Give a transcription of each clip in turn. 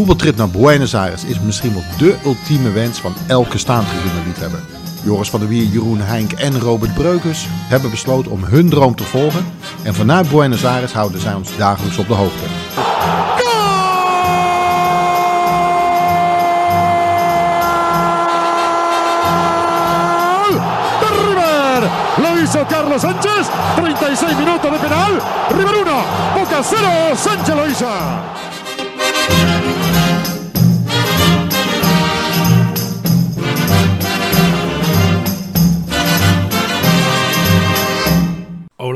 voetbaltrip naar Buenos Aires is misschien wel de ultieme wens van elke staantribune-liefhebber. Joris van der Wier, Jeroen Heink en Robert Breukers hebben besloten om hun droom te volgen. En vanuit Buenos Aires houden zij ons dagelijks op de hoogte. Hizo Carlos Sánchez. 36 minutos de penal. River 1. Boca 0. Sánchez lo.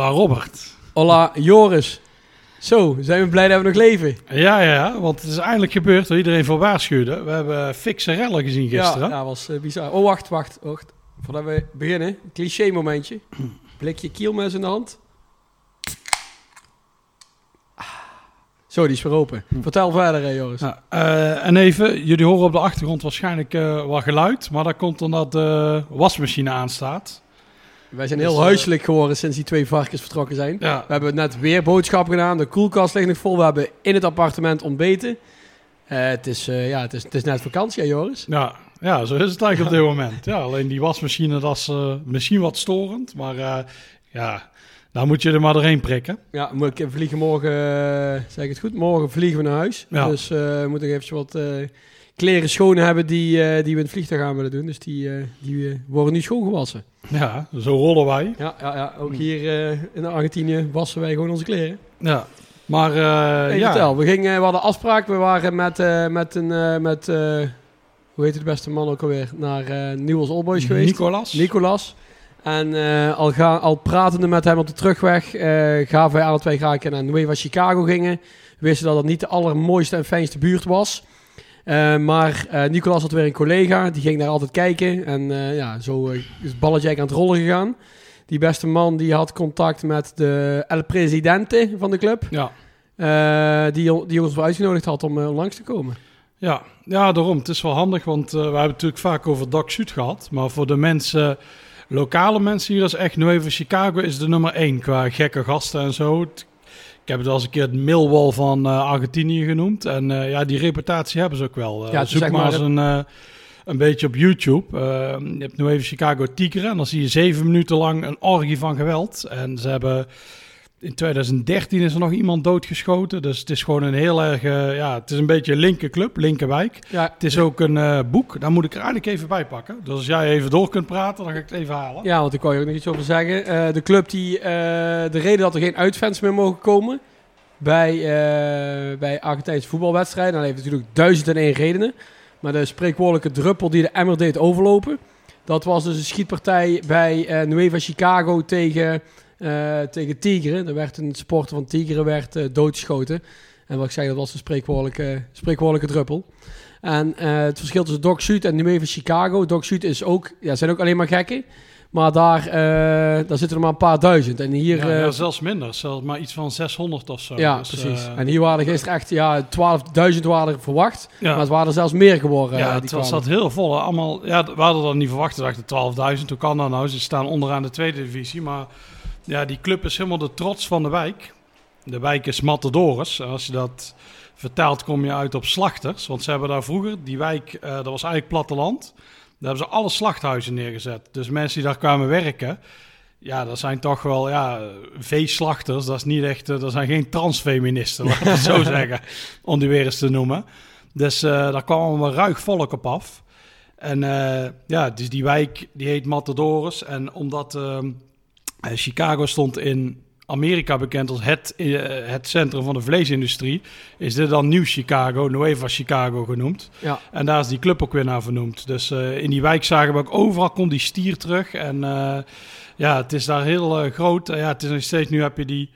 Ola Robert. Hola Joris. Zo, zijn we blij dat we nog leven. Ja, ja, want het is eindelijk gebeurd door iedereen voor waarschuwde. We hebben fikse rellen gezien gisteren. Ja, dat was eh, bizar. Oh, wacht, wacht, wacht. Voordat we beginnen, cliché momentje. Blikje kielmes in de hand. Ah. Zo, die is weer open. Vertel verder, hè, Joris. Nou, eh, en even, jullie horen op de achtergrond waarschijnlijk eh, wat geluid. Maar dat komt omdat de wasmachine aanstaat. Wij zijn dus, heel eh, huiselijk geworden sinds die twee varkens vertrokken zijn. Ja, We hebben net weer boodschappen gedaan. De koelkast ligt nog vol. We hebben in het appartement ontbeten. Eh, het, is, eh, ja, het, is, het is net vakantie, hè, Joris? ja, ja, zo is het eigenlijk op dit moment. Ja, alleen die wasmachine, dat is misschien wat storend. Maar ja, daar moet je er maar doorheen prikken. Ja, ik vliegen morgen, zeg ik het goed, morgen vliegen we naar huis. Ja. Dus we moeten nog even wat kleren schoon hebben die, die we in het vliegtuig gaan willen doen. Dus die, die worden nu schoongewassen. Ja, zo rollen wij. Ja, ja, ja ook hier eh, in Argentinië wassen wij gewoon onze kleren. Ja, maar eh, ja. vertel, we, gingen, we hadden afspraak, we waren met, eh, met een, met, hoe heet het beste man ook alweer, naar eh Newell's Boys geweest. Nicolas. Nicolas. En al, ga, al pratende met hem op de terugweg, gaven wij aan dat wij graag naar Nueva Chicago gingen. We wisten dat het niet de allermooiste en fijnste buurt was. Eh, maar eh, Nicolas had weer een collega, die ging daar altijd kijken. En eh, ja, zo is het balletje eigenlijk aan het rollen gegaan. Die beste man die had contact met de El Presidente van de club. Ja. die, die ons wel uitgenodigd had om langs te komen. Ja, ja, daarom. Het is wel handig, want we hebben het natuurlijk vaak over Sud gehad. Maar voor de mensen, lokale mensen hier is echt Nueva Chicago is de nummer één qua gekke gasten en zo. Het- Ik heb het al eens een keer het Millwall van eh, Argentinië genoemd. En eh, ja, die reputatie hebben ze ook wel. Eh, Ja, zoek zeg maar maar eens een, een beetje op YouTube. Je hebt Nueva Chicago Tigre en dan zie je zeven minuten lang een orgie van geweld. En ze hebben... In 2013 is er nog iemand doodgeschoten. Dus het is gewoon een heel erg... eh, ja, het is een beetje een linker club, linkerwijk. Ja, Het is ook een eh, boek, daar moet ik er eigenlijk even bij pakken. Dus als jij even door kunt praten, dan ga ik het even halen. Ja, want ik wou je ook nog iets over zeggen. Eh, de club die, de reden dat er geen uitfans meer mogen komen bij, bij Argentijnse voetbalwedstrijden, dan heeft natuurlijk duizend en één redenen. Maar de spreekwoordelijke druppel die de emmer deed overlopen, dat was dus een schietpartij bij Nueva Chicago tegen, eh tegen Tigre. Er werd een supporter van Tigre werd, eh, doodgeschoten. En wat ik zei, dat was een spreekwoordelijke, spreekwoordelijke druppel. En eh, het verschil tussen Doc Sud en Nueva Chicago. Doc Sud is ook, ja, zijn ook alleen maar gekken. Maar daar, daar zitten er maar een paar duizend. En hier, Ja, zelfs minder, zelfs maar iets van 600 of zo. ja Dus, precies. en hier waren er gisteren echt, ja, 12.000 waren er verwacht. ja, Maar het waren er zelfs meer geworden. ja die het was dat heel vol. hè. Allemaal, ja, we hadden dat niet verwacht. We dachten 12.000, hoe kan dat nou? Ze staan onderaan de tweede divisie. Maar ja, die club is helemaal de trots van de wijk. De wijk is Matadores. En als je dat vertaalt, kom je uit op slachters. Want ze hebben daar vroeger, die wijk, eh, dat was eigenlijk platteland. Daar hebben ze alle slachthuizen neergezet. Dus mensen die daar kwamen werken, ja, dat zijn toch wel, ja, veeslachters. Dat is niet echt, eh, dat zijn geen transfeministen, laat ik het zo zeggen. Om die weer eens te noemen. Dus eh, daar kwam allemaal ruig volk op af. En ja, dus die wijk, die heet Matadores. En omdat ehm, eh, Chicago stond in Amerika bekend als het, eh, het centrum van de vleesindustrie, is dit dan Nieuw Chicago, Nueva Chicago genoemd. Ja. En daar is die club ook weer naar vernoemd. Dus eh, in die wijk zagen we ook overal komt die stier terug. En eh, ja, het is daar heel eh, groot. Eh, ja, het is nog steeds, nu heb je die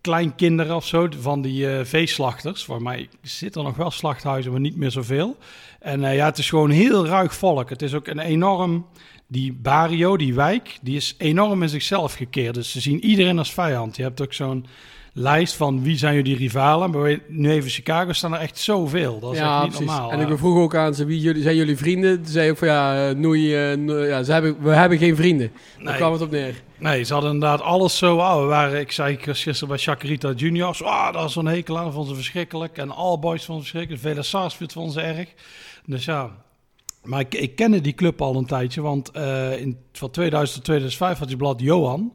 kleinkinderen of zo van die eh, veeslachters. Voor mij zitten er nog wel slachthuizen, maar niet meer zoveel. En eh, ja, het is gewoon heel ruig volk. Het is ook een enorm... Die barrio, die wijk, die is enorm in zichzelf gekeerd. Dus ze zien iedereen als vijand. Je hebt ook zo'n lijst van wie zijn jullie rivalen. Bij nu even Chicago staan er echt zoveel. Dat is ja, echt niet precies. normaal. En ik vroeg ook aan ze, wie jullie, zijn jullie vrienden? Toen zei ik van ja, eh, noei, eh, noei- ja ze hebben, we hebben geen vrienden. Daar Nee. kwam het op neer. Nee, ze hadden inderdaad alles zo. Oh, we waren, ik zei ik was gisteren bij Chacarita Juniors. Ah, dat was zo'n hekel aan. Vonden ze verschrikkelijk. En All Boys vonden ze verschrikkelijk. Vele Sarsfield vonden ze erg. Dus ja. Maar ik, ik kende die club al een tijdje. Want eh, in, van 2000 tot 2005 had je blad Johan.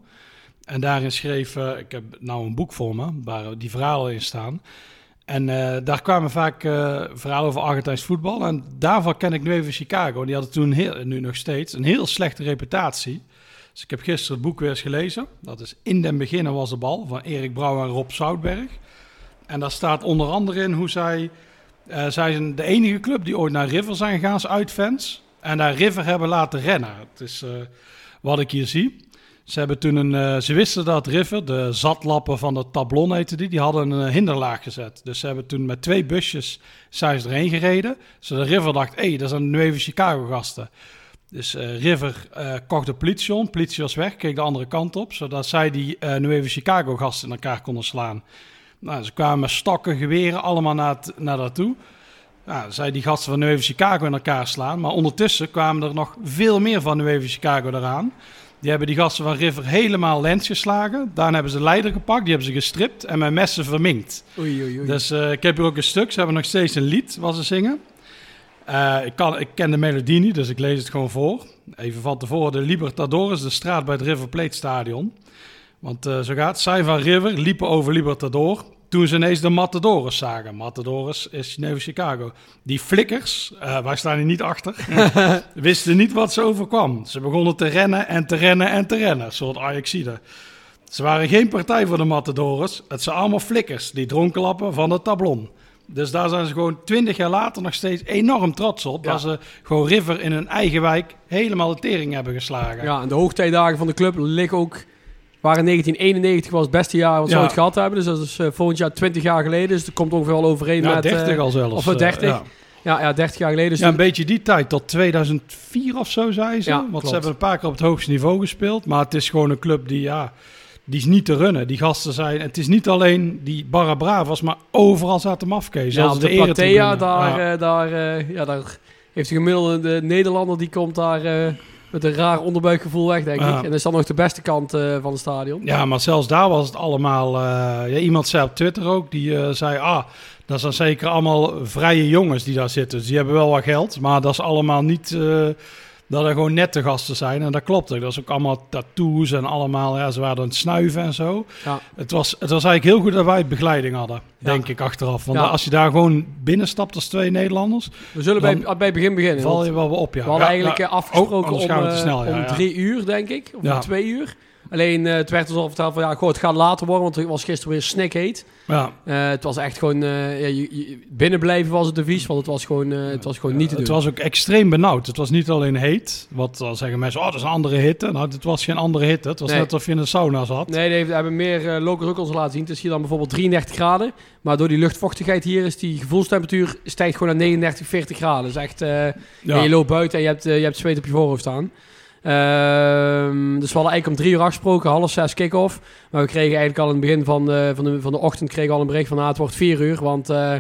En daarin schreef, eh, ik heb nou een boek voor me, waar die verhalen in staan. En eh, daar kwamen vaak verhalen over Argentijns voetbal. En daarvan ken ik nu even Chicago. Die hadden toen, heel, nu nog steeds, een heel slechte reputatie. Dus ik heb gisteren het boek weer eens gelezen. Dat is In den Beginnen was de bal van Erik Brouwer en Rob Zoutberg. En daar staat onder andere in hoe zij... eh, zij zijn de enige club die ooit naar River zijn gegaan als uitfans. En daar River hebben laten rennen. Het is eh, wat ik hier zie. Ze, hebben toen een, eh, ze wisten dat River, de zatlappen van de Tablon heette die, die hadden een hinderlaag gezet. Dus ze hebben toen met twee busjes zijn ze erheen gereden. Zodat River dacht, hé, hey, dat zijn Nueve Chicago gasten. Dus River kocht de politie om. Politie was weg, keek de andere kant op. Zodat zij die eh Nueve Chicago gasten in elkaar konden slaan. Nou, ze kwamen met stokken, geweren, allemaal naar, het, naar daartoe. Nou, zij die gasten van Nueve Chicago in elkaar slaan. Maar ondertussen kwamen er nog veel meer van Nueve Chicago eraan. Die hebben die gasten van River helemaal lens geslagen. Daarna hebben ze de leider gepakt, die hebben ze gestript en met messen verminkt. Oei, oei, oei. Dus eh, ik heb hier ook een stuk. Ze hebben nog steeds een lied wat ze zingen. Eh, ik, kan, ik ken de melodie niet, dus ik lees het gewoon voor. Even van tevoren. De Libertadores, de straat bij het River Plate Stadion. Want eh, zo gaat het. Zij van River liepen over Libertador. Toen ze ineens de Matadores zagen. Matadores is Neo Chicago. Die flikkers, eh, wij staan hier niet achter, wisten niet wat ze overkwam. Ze begonnen te rennen en te rennen en te rennen. Een soort Ajaxide. Ze waren geen partij voor de Matadores. Het zijn allemaal flikkers die dronken lappen van het tablon. Dus daar zijn ze gewoon twintig jaar later nog steeds enorm trots op. Ja. Dat ze gewoon River in hun eigen wijk helemaal de tering hebben geslagen. Ja, en de hoogtijdagen van de club liggen ook... Waren 1991 was het beste jaar wat ze Ja. ooit gehad hebben. Dus dat is eh, volgend jaar 20 jaar geleden. Dus dat komt ongeveer wel overeen Ja, met... 30 eh, al zelfs. of wel eh, 30. ja. ja, ja, 30 jaar geleden. Dus Ja, een beetje die tijd, tot 2004 of zo, zei ze. Ja, Want klopt. ze hebben een paar keer op het hoogste niveau gespeeld. Maar het is gewoon een club die, ja, die is niet te runnen. Die gasten zijn... Het is niet alleen die Barra Bravas, maar overal zaten mafkees. ja, Zelfs op de, eretribune. Platea, daar, Ja. daar, ja, daar heeft de gemiddelde Nederlander... die komt daar met een raar onderbuikgevoel weg, denk ik. En dat is dan nog de beste kant eh, van het stadion. Ja, maar zelfs daar was het allemaal... eh, ja, iemand zei op Twitter ook, die eh, zei... Ah, dat zijn zeker allemaal vrije jongens die daar zitten. Dus die hebben wel wat geld, maar dat is allemaal niet... dat er gewoon nette gasten zijn. En dat klopt. Dat is ook allemaal tattoos en allemaal... Ja, ze waren aan het snuiven en zo. Ja. Het was, het was eigenlijk heel goed dat wij begeleiding hadden, Ja. denk ik, achteraf. Want Ja. als je daar gewoon binnenstapt als twee Nederlanders, We zullen bij, bij het begin beginnen. val je wel op, ja. we hadden eigenlijk ja. eh, afgesproken Oh, om, eh, om drie uur, denk ik. Of om twee uur. Alleen eh, het werd ons al verteld van ja, goh, het gaat later worden, want het was gisteren weer snikheet. Ja. Eh het was echt gewoon, eh ja, je, je- binnenblijven was het devies, want het was gewoon, het was gewoon niet te Het doen. was ook extreem benauwd. Het was niet alleen heet. Wat dan zeggen mensen, oh, dat is een andere hitte. Nou, het was geen andere hitte. Het was Nee. net of je in een sauna zat. Nee, die hebben meer uh, ook ons laten zien. Het is hier dan bijvoorbeeld 33 graden. Maar door die luchtvochtigheid hier is die gevoelstemperatuur stijgt gewoon naar 39, 40 graden. Dat is echt... Ja. je loopt buiten en je hebt, je hebt zweet op je voorhoofd staan. Ehm, dus we hadden eigenlijk om drie uur afgesproken, half zes kick-off. Maar we kregen eigenlijk al in het begin van de, van de, van de ochtend kregen we al een bericht van... Ah, het wordt vier uur, want eh,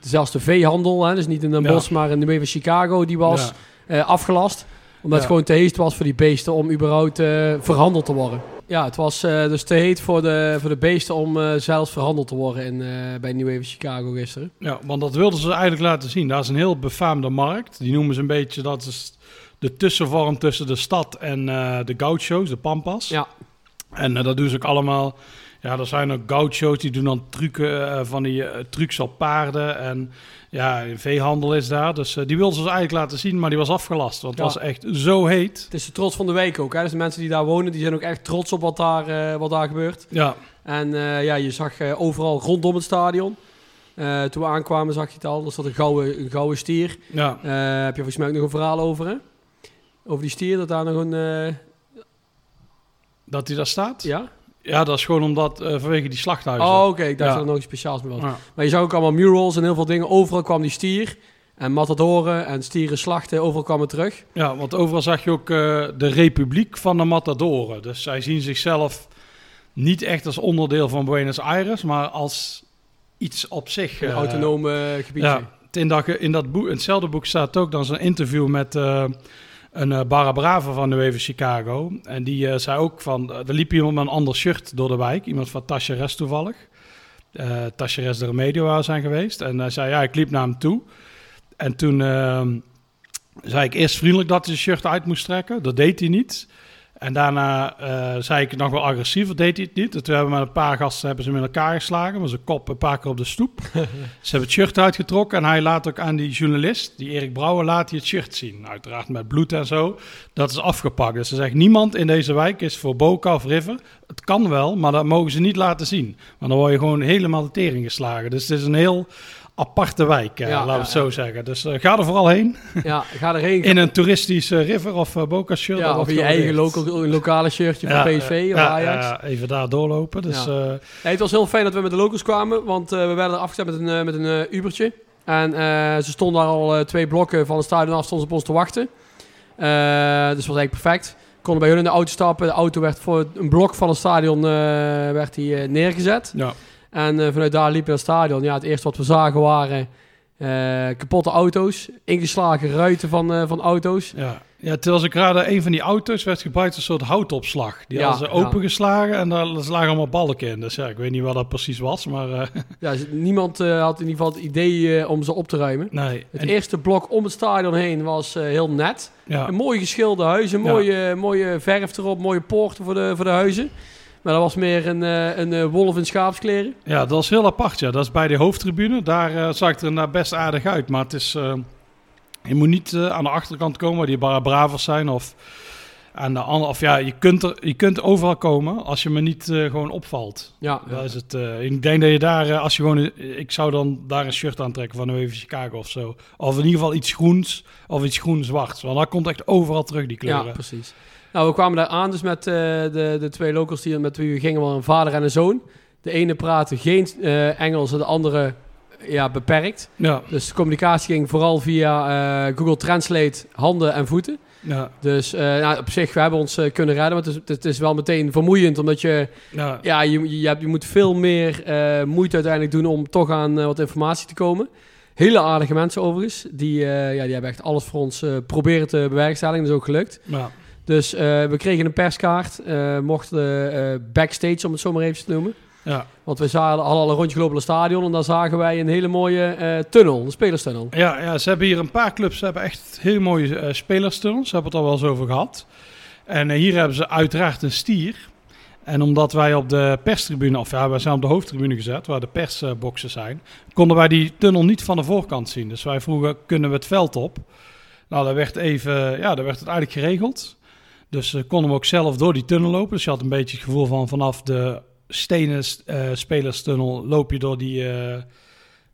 zelfs de veehandel, hè, dus niet in Den Ja. Bosch, maar in de Chicago, die was Ja. eh, afgelast. Omdat Ja. het gewoon te heet was voor die beesten om überhaupt eh, verhandeld te worden. Ja, het was dus te heet voor de, voor de beesten om zelfs verhandeld te worden in, bij New Haven Chicago gisteren. Ja, want dat wilden ze eigenlijk laten zien. Daar is een heel befaamde markt. Die noemen ze een beetje, dat is de tussenvorm tussen de stad en eh, de gauchos, de pampas. Ja. En eh, dat doen ze ook allemaal. Ja, er zijn ook gauchos die doen dan trucken eh, van die trucs op paarden. En ja, veehandel is daar. Dus die wilden ze eigenlijk laten zien, maar die was afgelast. Want het Ja. was echt zo heet. Het is de trots van de week ook. Hè? Dus de mensen die daar wonen, die zijn ook echt trots op wat daar, wat daar gebeurt. Ja, En ja, je zag overal rondom het stadion. Toen we aankwamen zag je het al. Er zat een gouden, een gouden stier. ja. Heb je volgens mij ook nog een verhaal over, hè? Over die stier, dat daar nog een... eh, dat die daar staat. Ja, ja? dat is gewoon omdat eh, vanwege die slachthuizen. Oh, oké. Ik dacht Ja. dat er nog iets speciaals mee was. Ja. Maar je zag ook allemaal murals en heel veel dingen. Overal kwam die stier. En matadoren en stieren slachten. Overal kwam het terug. Ja, want overal zag je ook eh, de republiek van de Matadoren. Dus zij zien zichzelf niet echt als onderdeel van Buenos Aires, maar als iets op zich. Een autonome gebiedje. Ja, in dat, in, dat boek, in hetzelfde boek staat ook dan zo'n interview met een uh, Barra Brava van New Even Chicago. En die eh, zei ook van, er liep iemand met een ander shirt door de wijk. Iemand van Tacheres toevallig. Eh Tacheres de Remedio waar zijn geweest. En hij zei, ja, ik liep naar hem toe. En toen eh, zei ik eerst vriendelijk dat hij zijn shirt uit moest trekken. Dat deed hij niet. En daarna eh, zei ik nog wel agressiever, deed hij het niet. En toen hebben we met een paar gasten hebben ze in elkaar geslagen. Met zijn kop een paar keer op de stoep. ze hebben het shirt uitgetrokken. En hij laat ook aan die journalist, die Erik Brouwer, laat hij het shirt zien. Uiteraard met bloed en zo. Dat is afgepakt. Dus ze zegt, niemand in deze wijk is voor Boca of River. Het kan wel, maar dat mogen ze niet laten zien. Maar dan word je gewoon helemaal de tering geslagen. Dus het is een heel aparte wijk, eh, Ja, laten we het zo zeggen. Dus eh, ga er vooral heen. Ja, ga erheen. In een toeristisch eh, River of eh, Boca shirt. ja, of je eigen local, lokale shirtje van PSV of ja, Ajax. ja, even daar doorlopen. Dus het was heel fijn dat we met de locals kwamen, want we werden er afgezet met een, met een Ubertje. En ze stonden daar al twee blokken van het stadion af, stonden ze op ons te wachten. Dus dat was eigenlijk perfect. Konden bij hun in de auto stappen. De auto werd voor een blok van het stadion werd die, neergezet. ja. En eh, vanuit daar liepen we naar het stadion. Ja, het eerste wat we zagen waren eh, kapotte auto's, ingeslagen ruiten van, eh, van auto's. Ja. ja, terwijl ik raadde, een van die auto's werd gebruikt als een soort houtopslag. Die Ja, hadden ze ja. opengeslagen en daar lagen allemaal balken in. Dus ja, ik weet niet wat dat precies was, maar Ja, niemand had in ieder geval het idee om ze op te ruimen. nee. Het En- eerste blok om het stadion heen was heel net. ja. Een mooi geschilderde huizen, mooie, mooie verf erop, mooie poorten voor de, voor de huizen. Maar dat was meer een, eh, een eh, wolf in schaapskleren. ja, dat is heel apart. Ja. Dat is bij de hoofdtribune. Daar eh, zag het er inderdaad best aardig uit. Maar het is, je moet niet aan de achterkant komen waar die Barra Bravers zijn. Of, aan de andere, of ja, je kunt, er, je kunt overal komen als je me niet eh, gewoon opvalt. Ja, Dat is het. eh, ik denk dat je daar, eh, als je gewoon, ik zou dan daar een shirt aantrekken van New Even Chicago of zo. Of in ieder geval iets groens of iets groen-zwarts. Want dat komt echt overal terug, die kleuren. ja, precies. Nou, we kwamen daar aan dus met de, de twee locals die met wie we gingen, waren een vader en een zoon. De ene praatte geen Engels en de andere ja, beperkt. Ja, Dus de communicatie ging vooral via Google Translate, handen en voeten. Ja, Dus eh, nou, op zich, we hebben ons eh, kunnen redden. Maar het is, het is wel meteen vermoeiend, omdat je, ja. ja, je, je, hebt, je moet veel meer eh, moeite uiteindelijk doen om toch aan wat informatie te komen. Hele aardige mensen overigens. Die, ja, die hebben echt alles voor ons proberen te bewerkstelligen. Dat is ook gelukt. ja. Dus we kregen een perskaart. mochten backstage, om het zo maar even te noemen. Ja. Want we zagen, hadden al een rondje gelopen het stadion. En daar zagen wij een hele mooie eh, tunnel, een spelerstunnel. Ja, ja, ze hebben hier een paar clubs, ze hebben echt heel mooie eh spelerstunnels. Ze hebben het al wel eens over gehad. En eh, hier hebben ze uiteraard een stier. En omdat wij op de perstribune, of ja, wij zijn op de hoofdtribune gezet, waar de persboxen zijn, konden wij die tunnel niet van de voorkant zien. Dus wij vroegen, kunnen we het veld op? Nou, dat werd even, ja, dat werd het eigenlijk geregeld. Dus eh, konden we ook zelf door die tunnel lopen. Dus je had een beetje het gevoel van vanaf de stenen eh, spelerstunnel loop je door die, eh,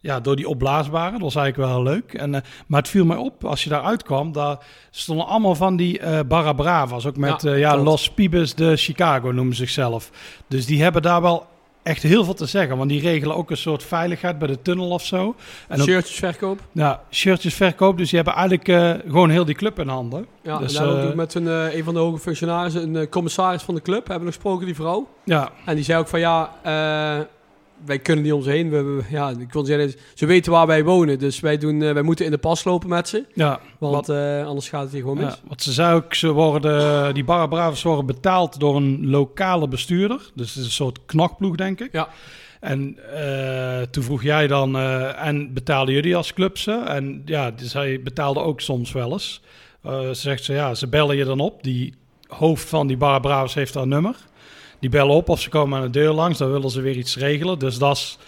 ja, door die opblaasbare. Dat was eigenlijk wel heel leuk. En, eh, maar het viel mij op, als je daar uitkwam, daar stonden allemaal van die Barra Bravas. Ook met Ja, ja. Los Pibes de Chicago noemen ze zichzelf. Dus die hebben daar wel echt heel veel te zeggen. Want die regelen ook een soort veiligheid bij de tunnel of zo. En Shirtjesverkoop. ja, shirtjes verkoop. Dus die hebben eigenlijk eh, gewoon heel die club in handen. Ja, Dus, en daar ook met een, eh, een van de hoge functionarissen, een eh, commissaris van de club, hebben we gesproken, die vrouw. Ja, En die zei ook van ja, wij kunnen niet om ze heen. We, we- ja, ik wil zeggen, ze weten waar wij wonen. Dus wij, doen, eh, wij moeten in de pas lopen met ze. ja. Want eh, anders gaat het hier gewoon mis. Ja, wat ze zei ook, ze worden, die Barra worden betaald door een lokale bestuurder. Dus het is een soort knokploeg, denk ik. Ja. En eh, toen vroeg jij dan, en betalen jullie als club ze? En ja, dus zij betaalde ook soms wel eens. Ze zegt ze, ja, ze bellen je dan op. Die hoofd van die Barra heeft een nummer. Die bellen op of ze komen aan de deur langs, dan willen ze weer iets regelen. Dus dat is,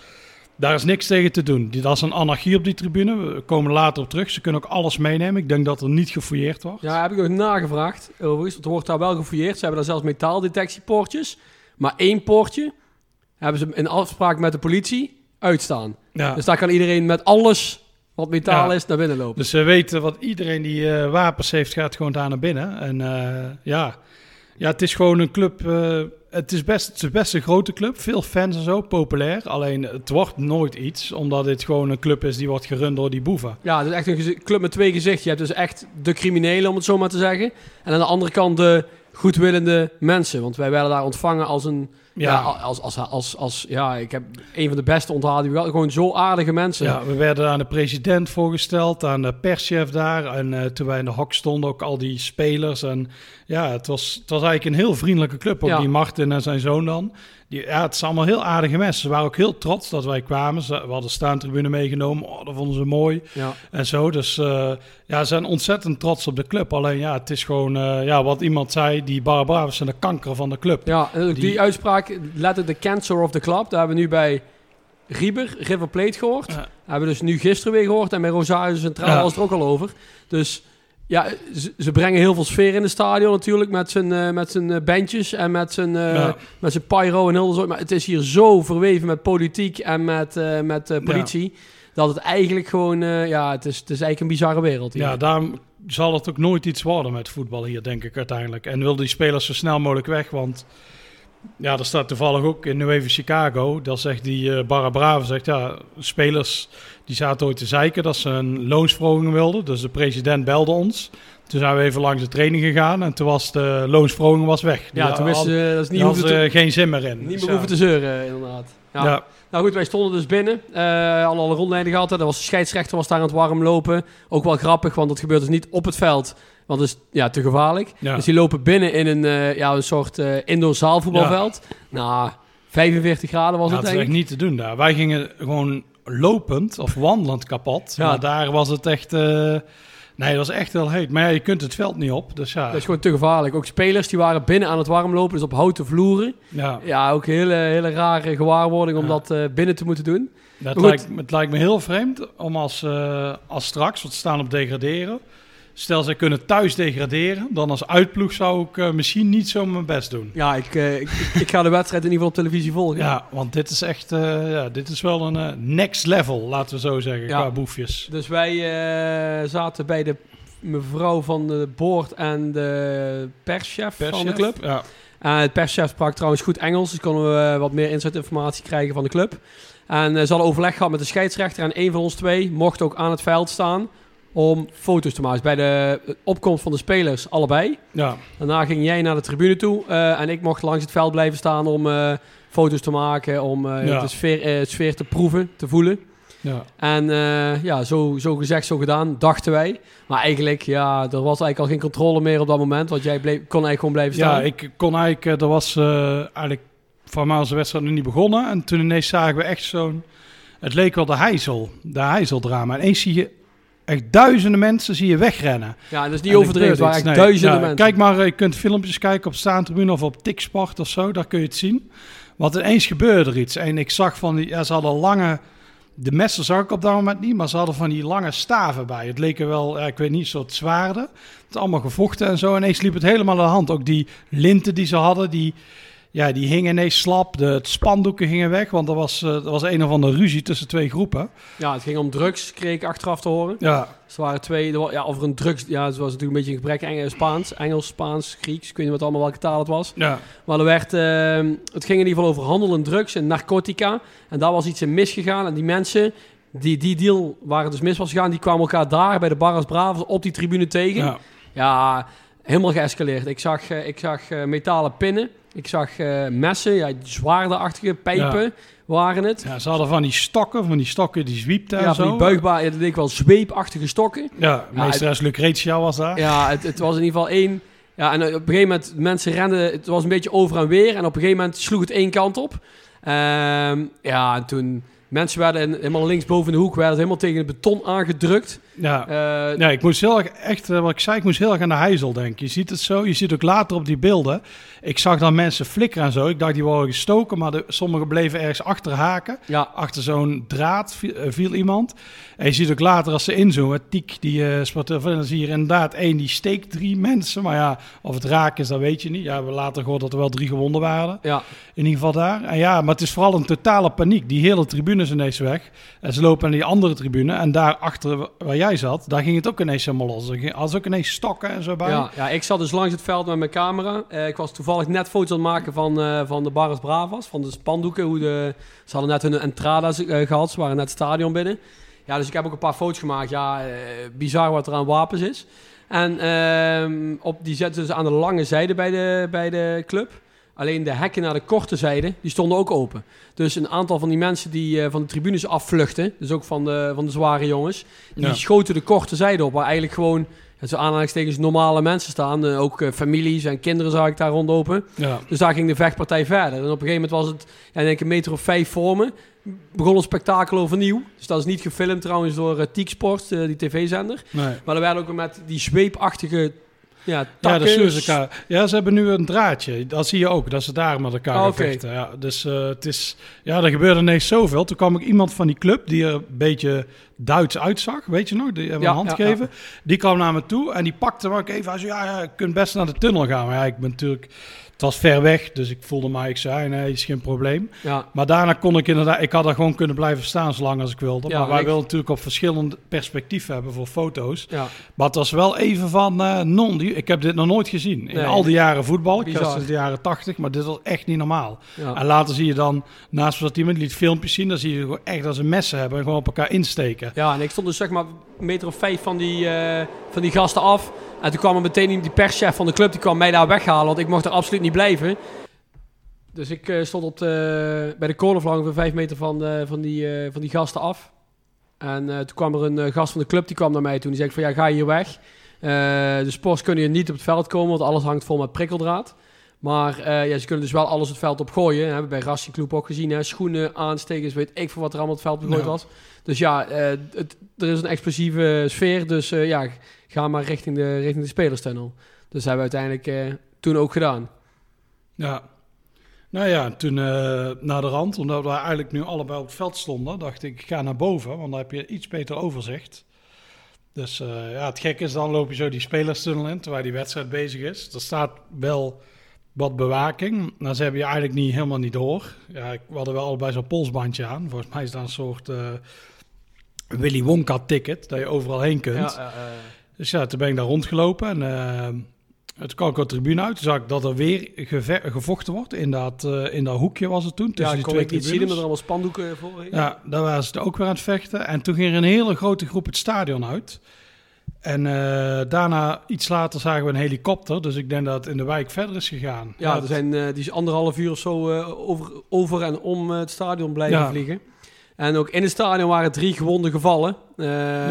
daar is niks tegen te doen. Die, dat is een anarchie op die tribune. We komen later op terug. Ze kunnen ook alles meenemen. Ik denk dat er niet gefouilleerd wordt. Ja, heb ik ook nagevraagd. Overigens, er wordt daar wel gefouilleerd. Ze hebben daar zelfs metaaldetectiepoortjes. Maar één poortje hebben ze in afspraak met de politie uitstaan. Ja. Dus daar kan iedereen met alles wat metaal Ja. is naar binnen lopen. Dus ze weten wat iedereen die eh, wapens heeft, gaat gewoon daar naar binnen. En eh, ja. Ja, het is gewoon een club. eh, het, is best, het is best een grote club. Veel fans en zo, populair. Alleen het wordt nooit iets, omdat dit gewoon een club is die wordt gerund door die boeven. Ja, het is echt een club met twee gezichten. Je hebt dus echt de criminelen, om het zo maar te zeggen. En aan de andere kant de goedwillende mensen. Want wij werden daar ontvangen als een, Ja, Ja. als, als, als, als, ja, ik heb een van de beste onthaald. hadden. Gewoon zo aardige mensen. Ja, we werden aan de president voorgesteld, aan de perschef daar. En eh, toen wij in de hok stonden, ook al die spelers. En ja, het was, het was eigenlijk een heel vriendelijke club. Ook Ja. die Martin en zijn zoon dan. Die, ja, het zijn allemaal heel aardige mensen. Ze waren ook heel trots dat wij kwamen. Ze, we hadden staantribune meegenomen. Oh, dat vonden ze mooi. Ja. En zo. Dus eh, ja, ze zijn ontzettend trots op de club. Alleen ja, het is gewoon, eh, ja, wat iemand zei, die Barbara's zijn de kanker van de club. Ja, ook die, Die- uitspraak, letterlijk de cancer of the club, daar hebben we nu bij Rieber, River Plate gehoord. Ja. Hebben we dus nu gisteren weer gehoord en bij Rosario Centraal Ja. was het er ook al over. Dus ja, ze, ze brengen heel veel sfeer in het stadion natuurlijk met zijn, eh, met zijn eh, bandjes en met zijn, eh, Ja. met zijn pyro en heel zo. Maar het is hier zo verweven met politiek en met, met politie, dat het eigenlijk gewoon, ja, het is, het is eigenlijk een bizarre wereld hier. Ja, daarom zal het ook nooit iets worden met voetbal hier, denk ik uiteindelijk. En wil die spelers zo snel mogelijk weg, want ja, er staat toevallig ook in New Even Chicago, dat zegt die eh Barra Brava, zegt ja, spelers die zaten ooit te zeiken dat ze een loonsverhoging wilden. Dus de president belde ons. Toen zijn we even langs de training gegaan en toen was de loonsverhoging was weg. Die ja, toen wisten ze dat is niet hoeven te, geen zin meer in. niet meer ja. hoeven te zeuren, inderdaad. Ja. Ja. Nou goed, wij stonden dus binnen. eh al alle rondlijnen gehad. Er was de scheidsrechter was daar aan het warm lopen. Ook wel grappig, want dat gebeurt dus niet op het veld. Want dat is ja, te gevaarlijk. Ja. Dus die lopen binnen in een, eh, ja, een soort eh, indoor zaalvoetbalveld. Nou, 45 graden was Ja, het het is denk echt niet te doen daar. Wij gingen gewoon lopend of wandelend kapot. Ja. Maar daar was het echt... nee, dat was echt heel heet. Maar ja, je kunt het veld niet op. Dus ja, Dat is gewoon te gevaarlijk. Ook spelers die waren binnen aan het warm lopen, dus op houten vloeren. ja. Ja, ook een hele, hele rare gewaarwording om Ja. dat eh, binnen te moeten doen. Dat lijkt, het lijkt me heel vreemd om als, eh, als straks, want ze staan op degraderen. Stel, ze kunnen thuis degraderen. Dan als uitploeg zou ik eh, misschien niet zo mijn best doen. Ja, ik, eh, ik, ik- ik ga de wedstrijd in ieder geval op televisie volgen. Ja, want dit is echt, eh, ja, dit is wel een next level, laten we zo zeggen, Ja. qua boefjes. Dus wij zaten bij de mevrouw van de board en de perschef, van de club. Ja. En het perschef sprak trouwens goed Engels, dus konden we wat meer insight-informatie krijgen van de club. En ze hadden overleg gehad met de scheidsrechter en een van ons twee mocht ook aan het veld staan om foto's te maken. Dus bij de opkomst van de spelers allebei. Ja. Daarna ging jij naar de tribune toe eh, en ik mocht langs het veld blijven staan om eh, foto's te maken, om Ja. de sfeer, sfeer te proeven, te voelen. Ja. En ja, zo, zo gezegd, zo gedaan, dachten wij. Maar eigenlijk, ja, er was eigenlijk al geen controle meer op dat moment. Want jij bleef, kon eigenlijk gewoon blijven staan. Ja, ik kon eigenlijk, er was eigenlijk voor mij onze wedstrijd nog niet begonnen. En toen ineens zagen we echt zo'n, het leek wel de Heizel, de Heizeldrama. En eens zie je echt duizenden mensen zie je wegrennen. Ja, dat is niet En er overdreven. Duizenden ja, mensen. Kijk maar, eh, je kunt filmpjes kijken op Staantribune of op Tiksport of zo. Daar kun je het zien. Want ineens gebeurde er iets. En ik zag van die, ja, ze hadden lange, de messen zag ik op dat moment niet, maar ze hadden van die lange staven bij. Het leken wel, ja, ik weet niet, soort zwaarden. Het is allemaal gevochten en zo. En ineens liep het helemaal aan de hand. Ook die linten die ze hadden, die, ja, die hingen ineens slap. De het spandoeken gingen weg, want er was, eh, er was een of andere ruzie tussen twee groepen. Ja, het ging om drugs, kreeg ik achteraf te horen. Ja, Dus er waren twee, er ja, over een drugs, ja, het was natuurlijk een beetje een gebrek Engels, Spaans, Engels, Spaans, Grieks. Ik weet niet wat allemaal welke taal het was. ja, Maar er werd, eh, het ging in ieder geval over handel in drugs en narcotica. En daar was iets in misgegaan. En die mensen die die deal waar het dus mis was gegaan, die kwamen elkaar daar bij de Barras Bravos op die tribune tegen. Ja, ja. helemaal geëscaleerd. Ik zag, eh, ik zag eh, metalen pinnen. Ik zag eh, messen, ja, zwaardeachtige pijpen waren het. Ja, ze hadden van die stokken, van die stokken die zwiepten Ja, en zo. die buigbaar, ja, dat leek wel zweepachtige stokken. Ja, Ja, meesteres Lucretia was daar. Ja, het, het was in ieder geval één. Ja, en op een gegeven moment, mensen renden, het was een beetje over en weer. En op een gegeven moment sloeg het één kant op. Ehm, ja, en toen, mensen werden in- helemaal linksboven in de hoek, werden helemaal tegen het beton aangedrukt. Ja. Eh, Ja, ik moest heel erg, echt, eh, wat ik zei, ik moest heel erg aan de Heizel denken. Je ziet het zo, je ziet ook later op die beelden. Ik zag dan mensen flikkeren en zo. Ik dacht, die worden gestoken, maar de, sommigen bleven ergens achter haken. ja, Achter zo'n draad viel, eh, viel iemand. En je ziet ook later als ze inzoomen, Tiek, die uh, sporteur, dan zie je er inderdaad één die steekt drie mensen. Maar ja, of het raak is, dat weet je niet. Ja, we later gehoord dat er wel drie gewonden waren. ja, In ieder geval daar. En ja, maar het is vooral een totale paniek. Die hele tribune is ineens weg. En ze lopen naar die andere tribune. En daar achter waar jij zat, daar ging het ook ineens helemaal los. Er ze ook ineens stokken en zo bij. ja, ja, ik zat dus langs het veld met mijn camera. Eh, ik was toevallig net foto's aan het maken van, eh, van de Barras Bravas, van de spandoeken. Hoe de, ze hadden net hun entradas eh, gehad, ze waren net het stadion binnen. Ja, dus ik heb ook een paar foto's gemaakt. Ja, bizar wat er aan wapens is. En ehm, op, die zetten ze aan de lange zijde bij de, bij de club. Alleen de hekken naar de korte zijde, die stonden ook open. Dus een aantal van die mensen die eh, van de tribunes afvluchten, dus ook van de, van de zware jongens, die Ja. schoten de korte zijde op, waar eigenlijk gewoon, ja, zo aanhalingstekens, normale mensen staan. Eh, ook eh, families en kinderen zag ik daar rondlopen. Ja. Dus daar ging de vechtpartij verder. En op een gegeven moment was het, ja, ik denk een meter of vijf voor me, begon het spektakel overnieuw. Dus dat is niet gefilmd trouwens door uh, Sport, eh, die tv-zender. Nee. Maar er werden ook met die zweepachtige ja, Ja, takken. elkaar. Ja, ze hebben nu een draadje. Dat zie je ook, dat ze daar met elkaar Ah, gaan vechten. Ja, dus eh, het is... Ja, er gebeurde ineens zoveel. Toen kwam ik iemand van die club die er een beetje Duits uitzag. Weet je nog? Die hebben Ja, een hand gegeven. Die kwam naar me toe en die pakte me ook even. Zei, ja, ja, je kunt best naar de tunnel gaan. Maar ja, ik ben natuurlijk... Het was ver weg, dus ik voelde mij... Ik zei, nee, is geen probleem. Ja, Maar daarna kon ik inderdaad... Ik had daar gewoon kunnen blijven staan zolang als ik wilde. Ja, maar wij ik- willen natuurlijk op verschillende perspectieven hebben voor foto's. ja. Maar het was wel even van eh, non. die- Ik heb dit nog nooit gezien. In al die jaren voetbal. Ik Bizar. sinds de jaren tachtig, maar dit was echt niet normaal. En later zie je dan, naast dat iemand liet filmpjes zien, dan zie je gewoon echt dat ze messen hebben en gewoon op elkaar insteken. Ja, en ik stond dus zeg maar een meter of vijf van die, eh, van die gasten af. En toen kwam er meteen die- perschef van de club, die kwam mij daar weghalen, want ik mocht er absoluut niet blijven. Dus ik eh, stond op de, bij de cornervlag ongeveer vijf meter van, eh, van, die, eh, van die gasten af. En eh, toen kwam er een eh, gast van de club, die kwam naar mij toe. Die zei van, ja, ga hier weg. Eh, de sports kunnen hier niet op het veld komen, want alles hangt vol met prikkeldraad. Maar eh, ja, ze kunnen dus wel alles het veld op gooien. Dat hebben we bij Racing Club ook gezien. Hè? Schoenen, aanstekers, weet ik veel wat er allemaal het veld gegooid was. Dus ja, eh, het, er is een explosieve sfeer. Dus eh, ja, ga maar richting de, richting de spelerstunnel. Dus dat hebben we uiteindelijk toen ook gedaan. Ja. Nou ja, toen naar de rand, omdat we eigenlijk nu allebei op het veld stonden, dacht ik, ik ga naar boven, want dan heb je iets beter overzicht. Dus ja, het gekke is, dan loop je zo die spelerstunnel in, terwijl die wedstrijd bezig is. Er staat wel wat bewaking, maar ze hebben je eigenlijk niet, helemaal niet door. Ja, ik- we hadden wel allebei zo'n polsbandje aan. Volgens mij is dat een soort eh, Willy Wonka ticket, dat je overal heen kunt. Dus ja, toen ben ik daar rondgelopen en eh, toen kwam ik op de tribune uit. Toen zag ik dat er weer gevochten wordt. In dat, eh, in dat hoekje was het toen, ja, tussen ik die kon twee ik niet zien, omdat er allemaal spandoeken voor. Ja, daar waren ze ook weer aan het vechten. En toen ging er een hele grote groep het stadion uit. En eh, daarna, iets later, zagen we een helikopter. Dus ik denk dat het in de wijk verder is gegaan. Ja, er zijn, eh, die is anderhalf uur of zo eh, over, over en om het stadion blijven Ja. vliegen. En ook in het stadion waren drie gewonden gevallen.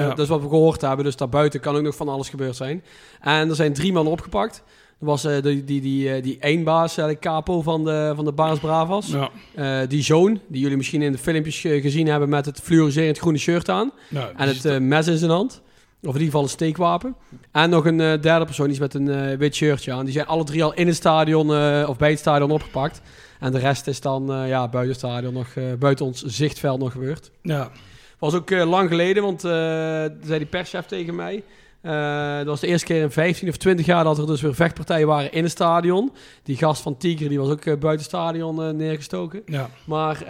Dat is wat we gehoord hebben. Dus daarbuiten kan ook nog van alles gebeurd zijn. En er zijn drie mannen opgepakt. Er was die, die, die, die eenbaas, eh, de capo van de, van de Baas Bravas. Ja, die zoon, die jullie misschien in de filmpjes gezien hebben met het fluoriserend groene shirt aan. En het mes in zijn hand. Of in ieder geval een steekwapen. En nog een eh, derde persoon, die is met een eh, wit shirtje aan. Die zijn alle drie al in het stadion eh, of bij het stadion opgepakt. En de rest is dan ja, buiten het stadion nog, buiten ons zichtveld nog gebeurd. ja, Was ook lang geleden, want zei die perschef tegen mij. Eh, dat was de eerste keer in 15 of 20 jaar dat er dus weer vechtpartijen waren in het stadion. Die gast van Tiger die was ook eh, buiten het stadion eh, neergestoken. ja, Maar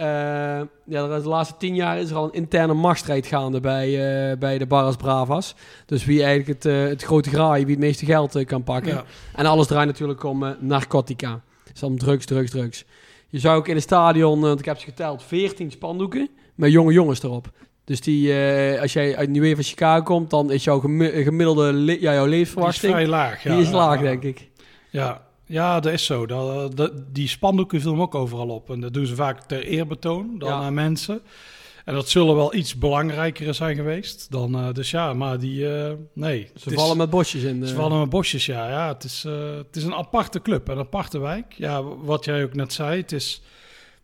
ja, de laatste tien jaar is er al een interne machtsstrijd gaande bij, bij de Barras Bravas. Dus wie eigenlijk het, het grote graai, wie het meeste geld kan pakken. ja. En alles draait natuurlijk om narcotica. Dus om drugs, drugs, drugs. Je zou ook in het stadion, want ik heb ze geteld, 14 spandoeken met jonge jongens erop. Dus die, eh, als jij uit New van Chicago komt, dan is jouw gemi- gemiddelde ja, jouw Die is levensverwachting vrij laag. Ja, die is laag, ja. denk ik. Ja, ja, dat is zo. Dat, dat, die spandoeken filmen ook overal op. En dat doen ze vaak ter eerbetoon dan Ja. aan mensen. En dat zullen wel iets belangrijker zijn geweest. Dan, eh, dus ja, maar die... eh, nee. Ze is- vallen met bosjes in. Ze eh. vallen met bosjes, ja. ja het, is, eh, het is een aparte club, een aparte wijk. Ja, wat jij ook net zei, het is...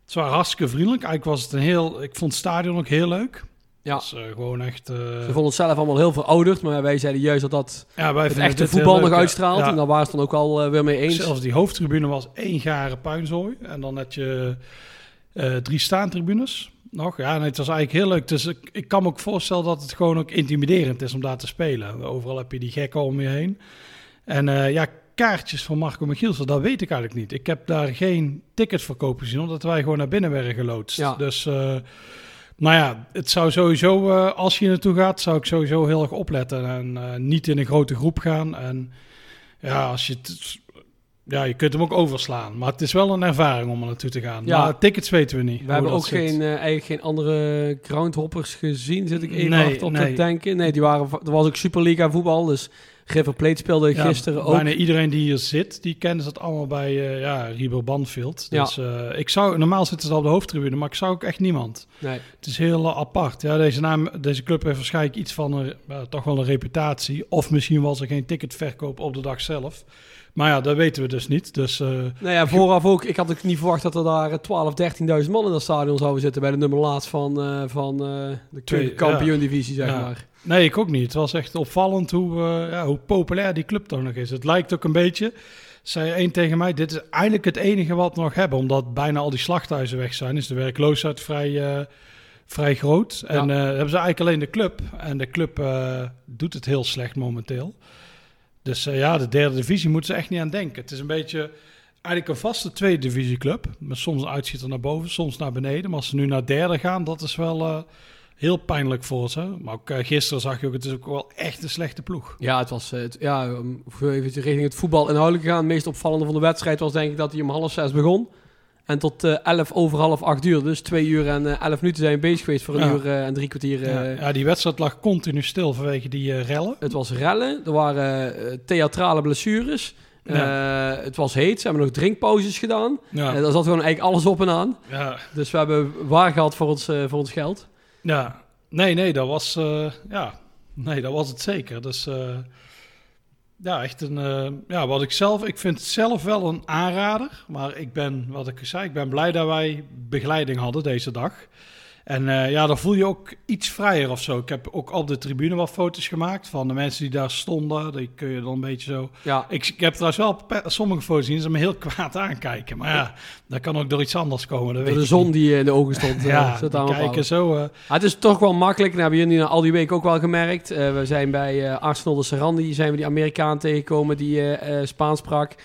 Het was hartstikke vriendelijk. Eigenlijk was het een heel... Ik vond het stadion ook heel leuk. Ja. Eh, gewoon echt... eh, Ze vonden het zelf allemaal heel verouderd, maar wij zeiden juist dat dat ja, wij het echte voetbal nog leuk, uitstraalt. Ja. En daar waren ze het dan ook al eh, weer mee eens. Zelfs die hoofdtribune was één gare puinzooi. En dan had je drie staantribunes nog. Ja, en het was eigenlijk heel leuk. Dus ik, ik kan me ook voorstellen dat het gewoon ook intimiderend is om daar te spelen. Overal heb je die gekken om je heen. En ja, kaartjes van Marco Michielsen, dat weet ik eigenlijk niet. Ik heb daar geen ticketverkoop gezien, omdat wij gewoon naar binnen werden geloodst. Ja. Dus... nou ja, het zou sowieso, eh, als je naartoe gaat, zou ik sowieso heel erg opletten. En eh, niet in een grote groep gaan. En ja, als je het, ja, je kunt hem ook overslaan. Maar het is wel een ervaring om er naartoe te gaan. Ja. Maar tickets weten we niet. We hebben ook zit. geen, eigenlijk geen andere groundhoppers gezien, zit ik even Nee, hard op nee. te denken. Nee, die waren, er was ook Superliga voetbal, dus River Plate speelde Ja, gisteren ook. Bijna iedereen die hier zit, die kennen dat allemaal bij eh ja, Ribo Banfield. Ja. Dus eh, ik zou, normaal zitten ze op de hoofdtribune, maar ik zou ook echt niemand. Nee. Het is heel eh, apart. Ja, deze, naam, deze club heeft waarschijnlijk iets van een, toch wel een reputatie. Of misschien was er geen ticketverkoop op de dag zelf. Maar ja, dat weten we dus niet. Dus eh, Nou ja, vooraf ook. Ik had ook niet verwacht dat er daar eh, 12, 13.000 man in dat stadion zouden zitten bij de nummer laatst van, van eh, de kampioen-divisie, zeg maar. Nee, ik ook niet. Het was echt opvallend hoe, eh, ja, hoe populair die club toch nog is. Het lijkt ook een beetje, zei één tegen mij, dit is eigenlijk het enige wat we nog hebben. Omdat bijna al die slachthuizen weg zijn, is de werkloosheid vrij, eh, vrij groot. En eh, hebben ze eigenlijk alleen de club. En de club doet het heel slecht momenteel. Dus ja, de derde divisie moeten ze echt niet aan denken. Het is een beetje eigenlijk een vaste tweede divisieclub. Met soms een uitschieter naar boven, soms naar beneden. Maar als ze nu naar derde gaan, dat is wel heel pijnlijk voor ze. Maar ook eh, gisteren zag je ook, het is ook wel echt een slechte ploeg. Ja, het was, eh, het, ja, om even richting het voetbal inhoudelijk gaan. Het meest opvallende van de wedstrijd was denk ik dat hij om half zes begon. En tot eh 11 over half acht duurde. Dus twee uur en 11 minuten zijn we bezig geweest voor een Ja. uur en drie kwartier. ja, ja, die wedstrijd lag continu stil vanwege die rellen. Het was rellen, er waren theatrale blessures. Het was heet, ze hebben nog drinkpauzes gedaan. Ja, daar zat gewoon eigenlijk alles op en aan. ja, Dus we hebben waar gehad voor ons, voor ons geld. Ja. Nee, nee, dat was, eh, ja, nee, dat was het zeker. Dus eh, ja, echt een, eh, ja, wat ik zelf, ik vind het zelf wel een aanrader. Maar ik ben, wat ik zei, ik ben blij dat wij begeleiding hadden deze dag. En eh, ja, dan voel je ook iets vrijer of zo. Ik heb ook op de tribune wat foto's gemaakt van de mensen die daar stonden. Die kun je dan een beetje zo Ja, Ik, ik heb trouwens wel sommige foto's zien, ze me heel kwaad aankijken. Maar ja, dat kan ook door iets anders komen. Dat weet de zon niet. die in de ogen stond. eh, Ja, aan kijken zo. eh, Ah, het is toch wel makkelijk. En hebben jullie al die week ook wel gemerkt. Eh, we zijn bij eh, Arsenal de Sarandi zijn we die Amerikaan tegengekomen die eh, eh, Spaans sprak.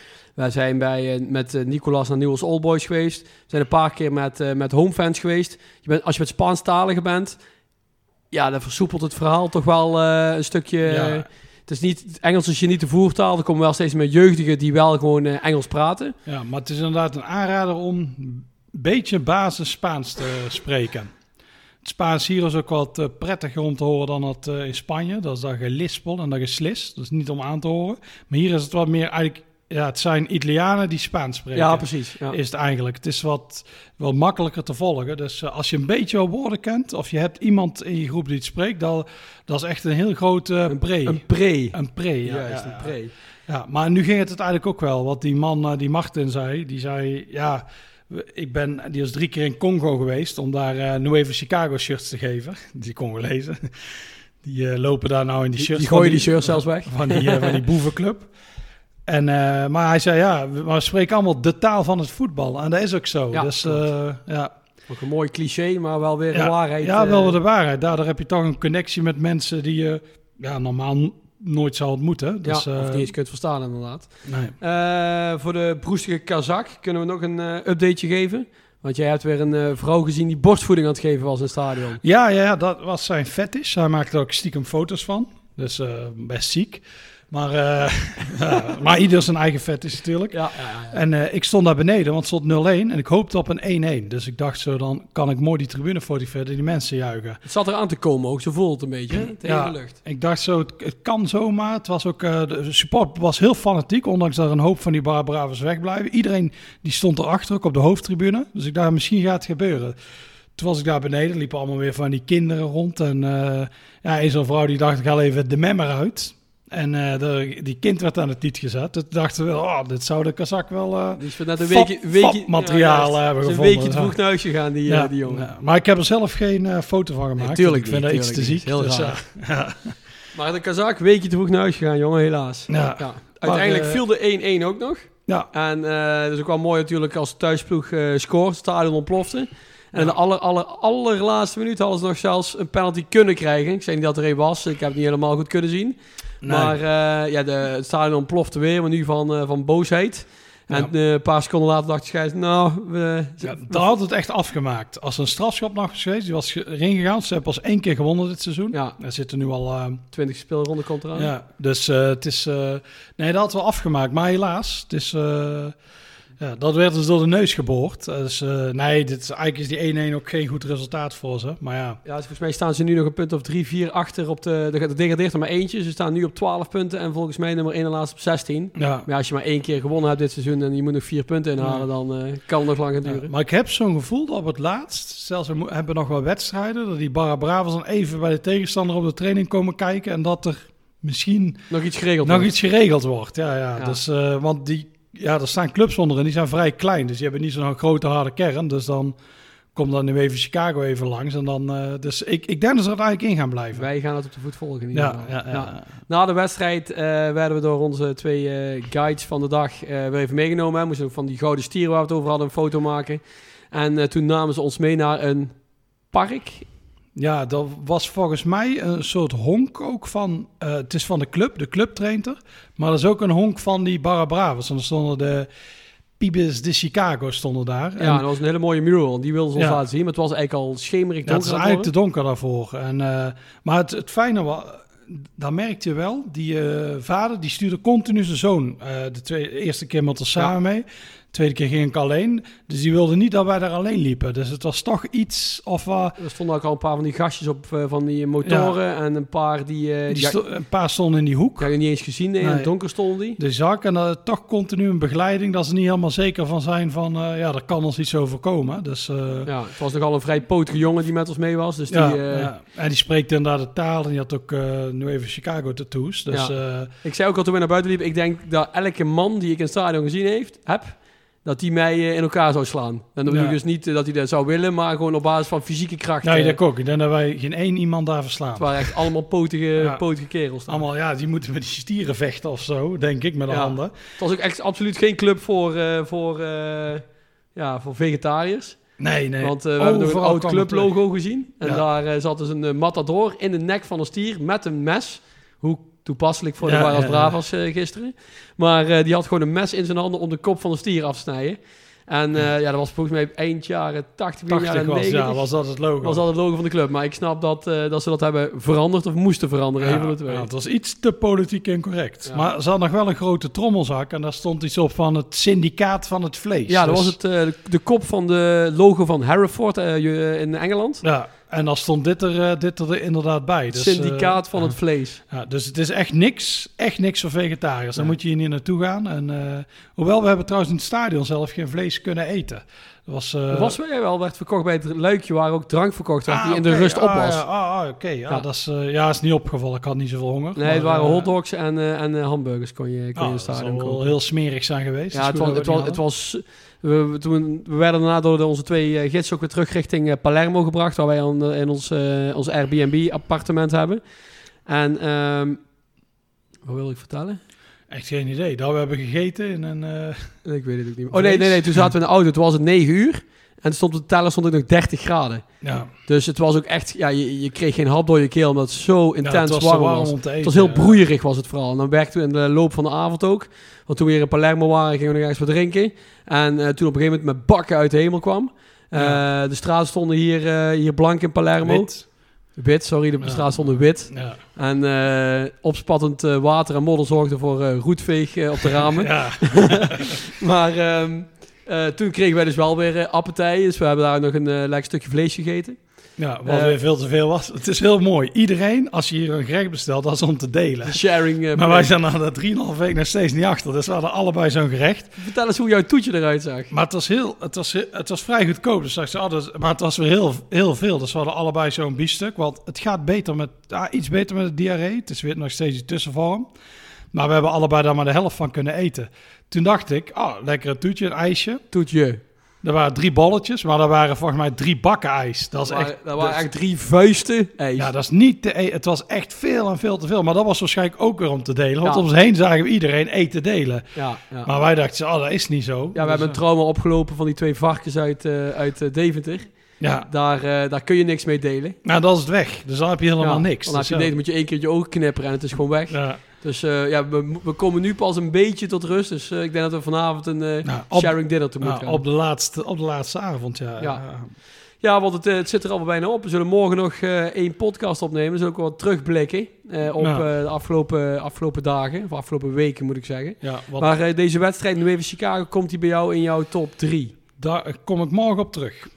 We zijn bij, eh, met eh, Nicolas naar Nieuws Old Boys geweest. We zijn een paar keer met, eh met homefans geweest. Je bent, als je met Spaanstaligen bent, ja, dan versoepelt het verhaal toch wel een stukje. Ja. Het is niet, het Engels is je niet de voertaal. Er komen wel steeds meer jeugdigen die wel gewoon Engels praten. ja, maar het is inderdaad een aanrader om een beetje basis Spaans te spreken. Het Spaans hier is ook wat prettiger om te horen dan het in Spanje. Dat is dat gelispel en dat geslis. Dat is niet om aan te horen. Maar hier is het wat meer eigenlijk... Ja, het zijn Italianen die Spaans spreken. Ja, precies. Ja. is het eigenlijk. Het is wat, wat makkelijker te volgen. Dus eh, als je een beetje woorden kent, of je hebt iemand in je groep die het spreekt, dan, dat is echt een heel grote uh, pre. Een pre. Een pre, ja. Juist, ja, een pre. Ja, maar nu ging het uiteindelijk ook wel. Wat die man, eh, die Martin zei, die zei, ja, ik ben, die is drie keer in Congo geweest om daar eh Nuevo Chicago shirts te geven. Die Congolezen. Die lopen daar nou in die Die, shirts. die gooien die shirts zelfs weg. van die, van die boevenclub. En, eh, maar hij zei, ja, we, spreken allemaal de taal van het voetbal. En dat is ook zo. Ja, dus eh, ja, Ook een mooi cliché, maar wel weer ja, een waarheid. Ja, eh, wel weer de waarheid. Daardoor heb je toch een connectie met mensen die je ja, normaal nooit zou ontmoeten. Dus, ja, of eh, niet eens kunt verstaan inderdaad. nee. Eh, voor de broestige Kazak kunnen we nog een eh, updateje geven. Want jij hebt weer een eh, vrouw gezien die borstvoeding aan het geven was in het stadion. Ja, ja, dat was zijn fetish. Hij maakte ook stiekem foto's van. Dus eh, best ziek. Maar, ja, maar ieder zijn eigen fetish natuurlijk. Ja, ja, ja. En eh, ik stond daar beneden, want het stond 0-1. En ik hoopte op een 1-1. Dus ik dacht zo, dan kan ik mooi die tribune fotograferen, die mensen juichen. Het zat eraan te komen ook, zo voelde het een beetje. Tegen Ja. de lucht. Ik dacht zo, het, het kan zomaar. Het was ook, eh, de support was heel fanatiek, ondanks dat er een hoop van die Bar Bravers wegblijven. Iedereen die stond erachter, ook op de hoofdtribune. Dus ik dacht, misschien gaat het gebeuren. Toen was ik daar beneden, liepen allemaal weer van die kinderen rond. En eh ja, een zo'n vrouw die dacht, ik haal even de memmer uit. En eh, de, die kind werd aan het tiet gezet. Toen dachten we, oh, dit zou de kazak wel... eh, Die is net een Fab- weekje, weekje fabmateriaal ja, juist. hebben Is een gevonden, weekje te vroeg naar huis gegaan, die, eh, die jongen. ja. Maar ik heb er zelf geen eh, foto van gemaakt. tuurlijk ik vind niet, dat iets te ziek. niet. Heel dus, eh. Maar de Kazak, weekje te vroeg naar huis gegaan, jongen, helaas. Ja. Uiteindelijk eh, viel de 1-1 ook nog. ja. En eh dat is ook wel mooi natuurlijk als thuisploeg eh scoort, het stadion ontplofte. En in de aller, aller, allerlaatste minuut hadden ze nog zelfs een penalty kunnen krijgen. Ik zei niet dat er een was, ik heb het niet helemaal goed kunnen zien. Nee. Maar eh, ja, de, het stadion ontplofte weer, maar nu van, eh, van boosheid. En Ja. eh, een paar seconden later dacht Schijs, nou, we, Ja, daar had het echt afgemaakt. Als er een strafschop nog was geweest, die was erin gegaan. Ze hebben pas één keer gewonnen dit seizoen. ja, Er zitten nu al... eh, 20 speelronde komt eraan. ja, dus het is... nee, dat had wel afgemaakt. Maar helaas, het is... eh, Ja, dat werd dus door de neus geboord. Dus eh, nee, dit is, eigenlijk is die 1-1 ook geen goed resultaat voor ze. Maar ja, Ja, dus volgens mij staan ze nu nog een punt of drie, vier achter op de... De degradeert er maar eentje. Ze staan nu op 12 punten en volgens mij nummer 1 en laatst op 16. ja. Maar ja, als je maar één keer gewonnen hebt dit seizoen en je moet nog vier punten inhalen, dan eh, kan het nog lang gaan Ja, duren. maar ik heb zo'n gevoel dat op het laatst, zelfs we hebben nog wel wedstrijden, dat die Barra Bravas dan even bij de tegenstander op de training komen kijken en dat er misschien Nog iets geregeld nog wordt. iets geregeld wordt. Ja, ja. Ja. Dus, eh, want die, ja, er staan clubs onder en die zijn vrij klein, dus die hebben niet zo'n grote harde kern. Dus dan komt dan nu even Chicago even langs en dan, eh, dus ik, ik denk dat ze er eigenlijk in gaan blijven. Wij gaan het op de voet volgen. in ieder ja, geval. ja, ja, ja. Na de wedstrijd eh, werden we door onze twee eh, guides van de dag weer even meegenomen. We moesten ook van die gouden stier waar we het over hadden een foto maken. En toen namen ze ons mee naar een park. Ja, dat was volgens mij een soort honk ook van... eh, het is van de club, de club traint er. Maar er is ook een honk van die Barra Bravas. En er stonden de Pibes de Chicago stonden daar. En, Ja, dat was een hele mooie mural. Die wilden ze ons Ja. laten zien. Maar het was eigenlijk al schemerig ja, het donker. is eigenlijk te donker daarvoor. En, eh, maar het, het fijne was... Daar merkte je wel, die eh, vader die stuurde continu zijn zoon de, tweede, de eerste keer met ons samen mee. De tweede keer ging ik alleen. Dus die wilde niet dat wij daar alleen liepen. Dus het was toch iets of... eh, Er stonden ook al een paar van die gastjes op eh, van die motoren. En een paar die... eh die die sto- een paar stonden in die hoek. ik had je niet eens gezien. Nee, In het donker stonden die. de zak en toch continu een begeleiding dat ze niet helemaal zeker van zijn van ja, er kan ons iets overkomen. Dus ja, Ja, het was nogal een vrij potige jongen die met ons mee was. Dus die, eh, ja. en die spreekt inderdaad de taal en die had ook nu even Chicago tattoos. Dus Ja. Ik zei ook al toen we naar buiten liepen, ik denk dat elke man die ik in het stadion gezien heeft, heb, dat die mij eh, in elkaar zou slaan. En dan bedoel ik Ja. dus niet eh, dat hij dat zou willen, maar gewoon op basis van fysieke kracht. ik eh, denk ook. Ik denk dat wij geen één iemand daar verslaan. het waren echt allemaal potige, Ja. potige kerels. daar. Allemaal, ja, die moeten met die stieren vechten of zo, denk ik, met de Ja. handen. Het was ook echt absoluut geen club voor, voor, ja, voor vegetariërs. Nee, nee. Want we hebben nog een oud clublogo gezien. En Ja. daar zat dus een matador in de nek van een stier met een mes. Hoe toepasselijk voor de Ja. Bravas eh, gisteren. Maar eh, die had gewoon een mes in zijn handen om de kop van de stier af te snijden. En eh, ja, dat was volgens mij eind jaren 80, begin 80 jaren was, 90. ja, was dat het logo. was dat het logo van de club. Maar ik snap dat, dat ze dat hebben veranderd of moesten veranderen. Ja, een ja, het was iets te politiek incorrect. Ja. Maar ze had nog wel een grote trommelzak en daar stond iets op van het syndicaat van het vlees. Ja, dat Dus- was het, de, de kop van de logo van Hereford in Engeland. Ja, en dan stond dit er, eh, dit er inderdaad bij. Dus, syndicaat eh, van het vlees. Ja, dus het is echt niks, echt niks voor vegetariërs. Dan moet je hier niet naartoe gaan. En, eh, hoewel, we hebben trouwens in het stadion zelf geen vlees kunnen eten. Was, Er was wel, wel, werd verkocht bij het luikje waar ook drank verkocht werd, ah, die in de rust op Ah, was. ja, ah, ah, oké. Ja, Ja. dat is, eh, ja, is niet opgevallen. Ik had niet zoveel honger. Nee, het waren eh, hotdogs en, en hamburgers kon je, kon je in stadion zal wel kopen. heel smerig zijn geweest. Ja, het was, het was, het was we, toen, we werden daarna door de, onze twee gidsen ook weer terug richting Palermo gebracht, waar wij aan, in ons, ons Airbnb-appartement hebben. En, ehm wat wil ik vertellen? Echt geen idee. Dat we hebben gegeten in een... eh, Ik weet het ook niet meer. Oh nee, nee, nee, toen zaten we in de auto, toen was het 9 uur. En stond op de teller stond het nog 30 graden. ja, Dus het was ook echt, ja, je, je kreeg geen hap door je keel, omdat het zo ja, intens het was te warm warm was. eten. Het was heel broeierig was het vooral. En dan werkten we in de loop van de avond ook. Want toen we hier in Palermo waren, gingen we nog ergens wat drinken. En eh, toen op een gegeven moment met bakken uit de hemel kwam. Eh, Ja. De straten stonden hier, hier blank in Palermo. Wit, Wit. sorry, de Ja. straten stonden wit. Ja. En eh, opspattend eh, water en modder zorgden voor eh, roetveeg op de ramen. Maar ehm, eh, toen kregen wij dus wel weer appetij. Dus we hebben daar nog een eh, lekker stukje vlees gegeten. Ja, wat weer veel te veel was. Het is heel mooi. Iedereen, als je hier een gerecht bestelt, dat is om te delen. Sharing. Maar wij zijn na de 3,5 week nog steeds niet achter. Dus we hadden allebei zo'n gerecht. Vertel eens hoe jouw toetje eruit zag. Maar het was, heel, het was, het was vrij goedkoop. Dus ik zei, oh, dus- maar het was weer heel, heel veel. Dus we hadden allebei zo'n biefstuk. Want het gaat beter met, ah, iets beter met de diarree. Het is weer nog steeds die tussenvorm. Maar we hebben allebei daar maar de helft van kunnen eten. Toen dacht ik, oh, lekker een toetje, een ijsje. Toetje. Er waren drie bolletjes, maar er waren volgens mij drie bakken ijs. Dat is echt... dat waren echt drie vuisten ijs. Ja, dat is niet te e- Het was echt veel en veel te veel. Maar dat was waarschijnlijk ook weer om te delen. Want Ja. om ons heen zagen we iedereen eten delen. ja, ja. Maar wij dachten, oh, dat is niet zo. Ja, we hebben een trauma opgelopen van die twee varkens uit, eh, uit eh, Deventer. Ja, Daar, eh, daar kun je niks mee delen. nou, dat is het weg. Dus dan heb je helemaal Ja, niks. Dan heb Dus je ja. nee, dan moet je één keer je ogen knipperen en het is gewoon weg. Ja. Dus eh, ja, we, we komen nu pas een beetje tot rust. Dus eh, ik denk dat we vanavond een Nou, op, sharing dinner te moeten nou, gaan. op, de laatste, op de laatste avond, ja. Ja. Ja, Ja, want het, het zit er al bijna op. We zullen morgen nog één podcast opnemen. We zullen ook wat terugblikken op Ja. de afgelopen, afgelopen dagen. Of afgelopen weken, moet ik zeggen. Ja, wat, Maar deze wedstrijd, nu even Chicago, komt die bij jou in jouw top 3? Daar kom ik morgen op terug.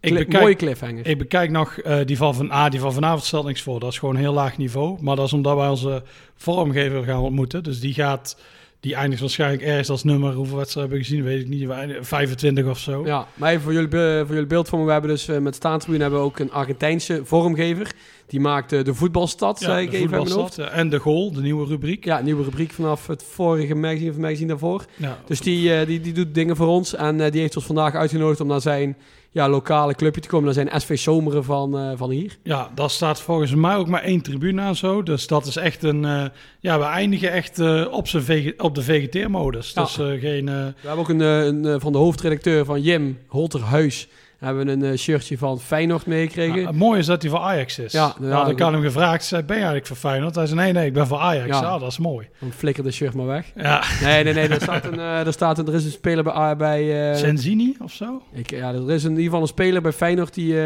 Ik Mooie bekijk, cliffhanger. ik bekijk nog eh, die van, van, ah, die van vanavond stelt niks voor. Dat is gewoon een heel laag niveau. Maar dat is omdat wij onze vormgever gaan ontmoeten. Dus die gaat, die eindigt waarschijnlijk ergens als nummer. Hoeveel wedstrijden hebben we gezien? Weet ik niet. Wij- 25 of zo. Ja, maar even voor jullie, voor jullie beeldvorming. We hebben dus eh, met Staantribune hebben we ook een Argentijnse vormgever. Die maakt de voetbalstad, Ja, zei ik even uit mijn hoofd. voetbalstad, ja, En de goal, de nieuwe rubriek. Ja, nieuwe rubriek vanaf het vorige magazine of het magazine daarvoor. Ja. Dus die, eh, die, die doet dingen voor ons. En eh, die heeft ons vandaag uitgenodigd om naar zijn ja, lokale clubje te komen. Naar zijn SV Zomeren van, eh, van hier. Ja, daar staat volgens mij ook maar één tribune aan zo. Dus dat is echt een... eh, ja, we eindigen echt eh, op, zijn op de vegeteermodus. Ja. Dus eh, geen... We hebben ook een, een van de hoofdredacteur van Jim Holterhuis. Hebben we een eh, shirtje van Feyenoord meegekregen. ja, het mooie is dat hij voor Ajax is. Ja, Ja, ja, ik had hem gevraagd, zei, ben je eigenlijk voor Feyenoord? Hij zei, nee, nee, ik ben voor Ajax. Ja. Ja, dat is mooi. Dan flikker de shirt maar weg. Ja, Nee, nee, nee. Er, staat een, eh, er, staat een, er is een speler bij... bij eh, Senzini of zo? ik, ja, er is in ieder geval een speler bij Feyenoord die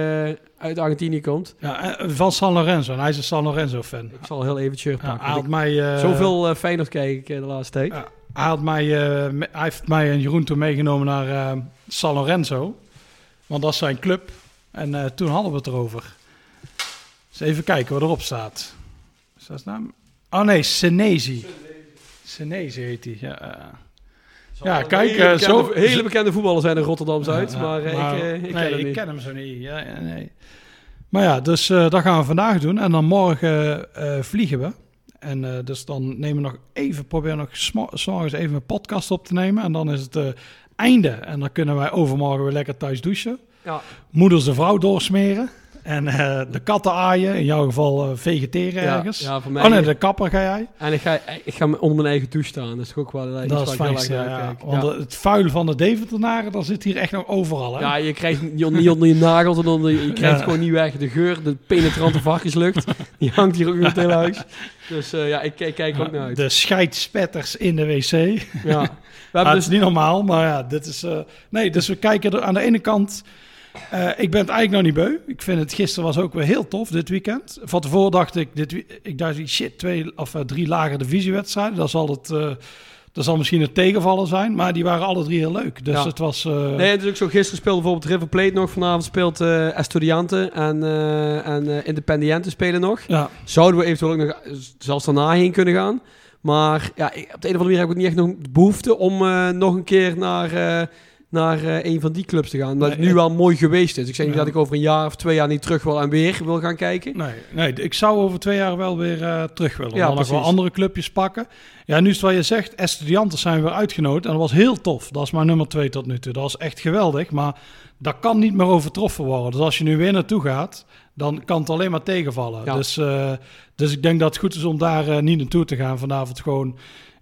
uit Argentinië komt. Ja, van San Lorenzo. En hij is een San Lorenzo-fan. Ik zal heel even het shirt pakken. hij had mij... eh, Zoveel Feyenoord kijk ik de laatste tijd. Hij, had mij, me- hij heeft mij en Jeroen toen meegenomen naar San Lorenzo. Want dat is zijn club. En eh, toen hadden we het erover. Dus even kijken wat erop staat. Is dat naam? Oh nee, Senezi. Senezi heet hij. Ja, eh. ja kijk, hele, eh, bekende, zo... hele bekende voetballers zijn in Rotterdam-Zuid. Ja, maar, eh, maar- ik, eh, ik nee, ken hem ik niet. ken hem zo niet. Ja, nee. Maar ja, dus eh, dat gaan we vandaag doen. En dan morgen eh, vliegen we. En eh, dus dan nemen we nog even, proberen nog smo- 's morgens even een podcast op te nemen. En dan is het eh, einde. En dan kunnen wij overmorgen weer lekker thuis douchen. Ja. Moeders de vrouw doorsmeren. En eh, de katten aaien. In jouw geval eh, vegeteren Ja, ergens. ja, voor mij. oh nee, de kapper ga jij. En ik ga, ik ga onder mijn eigen douche staan. Dat is ook wel iets dat is fijn. Ja. Want Ja. het vuil van de Deventenaren, dat zit hier echt nog overal. Hè? Ja, je krijgt niet onder je nagels en onder, je krijgt gewoon niet weg. De geur, de penetrante varkenslucht, die hangt hier ook in het hele huis. Dus eh, ja, ik, ik kijk ook naar uit. De scheidspetters in de wc. Ja. We het dus is niet normaal, maar ja, dit is... eh, nee, dus we kijken er aan de ene kant... eh, ik ben het eigenlijk nog niet beu. Ik vind het gisteren was ook weer heel tof, dit weekend. Van tevoren dacht ik, dit, ik dacht, shit, twee of drie lage divisiewedstrijden. Dat zal, het, dat zal misschien het tegenvallen zijn, maar die waren alle drie heel leuk. Dus Ja. het was... eh, Nee, het is ook zo. Gisteren speelde bijvoorbeeld River Plate nog. Vanavond speelt eh Estudiante en, eh en Independiente spelen nog. ja, Zouden we eventueel ook nog zelfs daarna heen kunnen gaan. Maar ja, op de een of andere manier heb ik ook niet echt nog de behoefte om nog een keer naar, naar eh, een van die clubs te gaan. Omdat het nu wel mooi geweest is. Ik zeg niet dat ik over een jaar of twee jaar niet terug wil en weer wil gaan kijken. Nee, nee, ik zou over twee jaar wel weer eh, terug willen. Ja, dan nog wel andere clubjes pakken. Ja, nu is het wat je zegt, Estudiantes zijn weer uitgenodigd. En dat was heel tof. Dat is mijn nummer twee tot nu toe. Dat was echt geweldig. Maar dat kan niet meer overtroffen worden. Dus als je nu weer naartoe gaat, dan kan het alleen maar tegenvallen. Ja. Dus, eh, dus ik denk dat het goed is om daar niet naartoe te gaan. Vanavond gewoon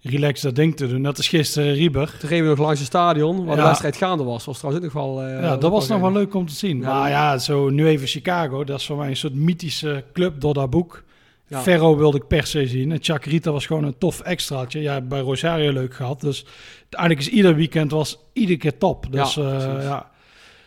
relaxed dat ding te doen. Dat is gisteren Rieber. Toen reden we nog langs het stadion, waar de wedstrijd gaande was. was trouwens ook nog wel... eh, Ja, dat was nog wel leuk om te zien. Ja, maar ja, zo nu even Chicago. Dat is voor mij een soort mythische club door dat boek. Ja. Ferro wilde ik per se zien. En Chakrita was gewoon een tof extraatje. Ja, bij Rosario leuk gehad. Dus eigenlijk is ieder weekend was iedere keer top. Dus Ja, ja.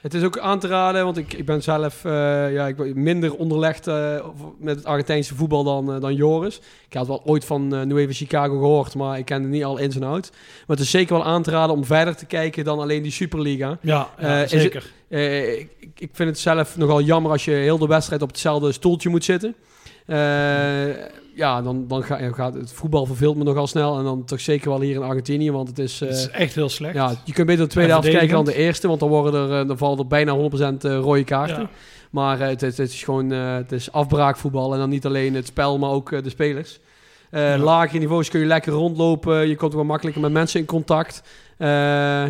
Het is ook aan te raden, want ik, ik ben zelf eh, ja, ik ben minder onderlegd eh, met het Argentijnse voetbal dan, eh, dan Joris. Ik had wel ooit van eh New Even Chicago gehoord, maar ik kende niet al ins en outs. Maar het is zeker wel aan te raden om verder te kijken dan alleen die Superliga. ja, ja, is het- zeker. Ik, ik vind het zelf nogal jammer als je heel de wedstrijd op hetzelfde stoeltje moet zitten. Eh, ja, dan, dan ga, gaat het voetbal verveelt me nogal snel. En dan toch zeker wel hier in Argentinië, want het is... eh, het is echt heel slecht. ja, je kunt beter de tweede helft kijken dan de eerste, want dan, worden er, eh, dan vallen er bijna 100% eh, rode kaarten. Ja. Maar eh, het, het, is gewoon eh, het is afbraakvoetbal en dan niet alleen het spel, maar ook eh, de spelers. Eh Ja. Lagere niveaus kun je lekker rondlopen, je komt wel makkelijker met mensen in contact. Eh,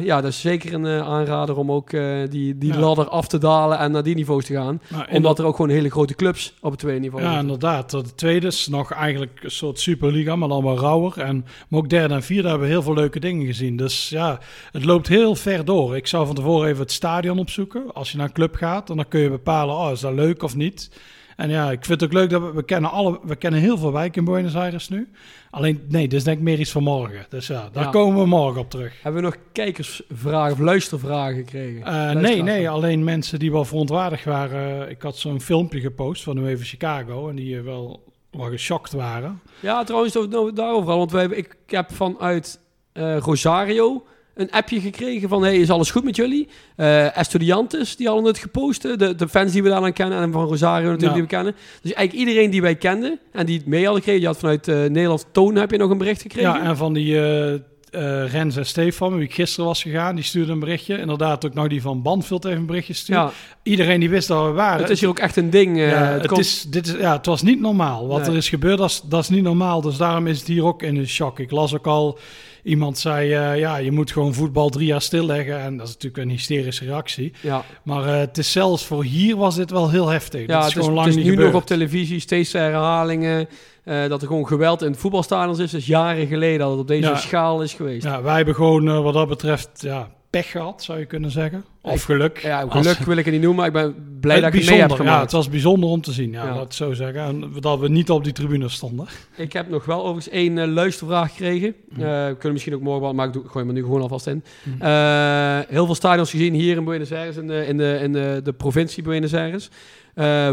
ja, dat is zeker een eh, aanrader om ook die, die Ja. ladder af te dalen en naar die niveaus te gaan. In Omdat er ook gewoon hele grote clubs op het tweede niveau Ja, zitten. inderdaad. De tweede is nog eigenlijk een soort Superliga, maar dan wel rauwer. En, maar ook derde en vierde hebben we heel veel leuke dingen gezien. Dus ja, het loopt heel ver door. Ik zou van tevoren even het stadion opzoeken. Als je naar een club gaat, en dan kun je bepalen, oh, is dat leuk of niet? En ja, ik vind het ook leuk dat we, we kennen alle, we kennen heel veel wijken in Buenos Aires nu. Alleen, nee, is denk ik meer iets van morgen. Dus ja, daar Ja. komen we morgen op terug. Hebben we nog kijkersvragen of luistervragen gekregen? Eh, nee, nee, alleen mensen die wel verontwaardigd waren. Ik had zo'n filmpje gepost van UEFA Chicago en die eh, wel, wel geschokt waren. Ja, trouwens, over- over- daarover al. Want wij, ik heb vanuit eh, Rosario een appje gekregen van... Hey, is alles goed met jullie? Eh Estudiantes, die hadden het gepost. De, de fans die we daar dan kennen. En van Rosario natuurlijk Ja. die we kennen. Dus eigenlijk iedereen die wij kenden en die het mee hadden gekregen. Je had vanuit eh Nederland Toon heb je nog een bericht gekregen. Ja, en van die eh eh, Rens en Stefan, met wie ik gisteren was gegaan, die stuurde een berichtje. Inderdaad, ook nog die van Banfield even een berichtje stuurde. Ja, Iedereen die wist dat we waren. het is hier ook echt een ding. eh, Ja, het het, komt- is, dit is, ja, het was niet normaal. Wat Nee. er is gebeurd, dat is, dat is niet normaal. Dus daarom is het hier ook in een shock. Ik las ook al, iemand zei, eh, ja, je moet gewoon voetbal drie jaar stilleggen. En dat is natuurlijk een hysterische reactie. ja. Maar het is zelfs voor hier was dit wel heel heftig. Ja, dat is het is, gewoon het lang is niet nu gebeurd. nog op televisie, steeds herhalingen. Eh, dat er gewoon geweld in voetbalstadions is. Dat is jaren geleden dat het op deze Ja. schaal is geweest. Ja, wij hebben gewoon eh, wat dat betreft ja, pech gehad, zou je kunnen zeggen. Of Ik- geluk. Ja, Als- geluk wil ik het niet noemen, maar ik ben blij dat ik het mee heb Ja, gemaakt. het was bijzonder om te zien, ja, Ja. laat het zo zeggen. En dat we niet op die tribune stonden. Ik heb nog wel overigens één eh, luistervraag gekregen. We kunnen misschien ook morgen wel, maar ik doe, gooi er nu gewoon alvast in. Eh, heel veel stadions gezien hier in Buenos Aires, in de, in de, in de, de provincie Buenos Aires.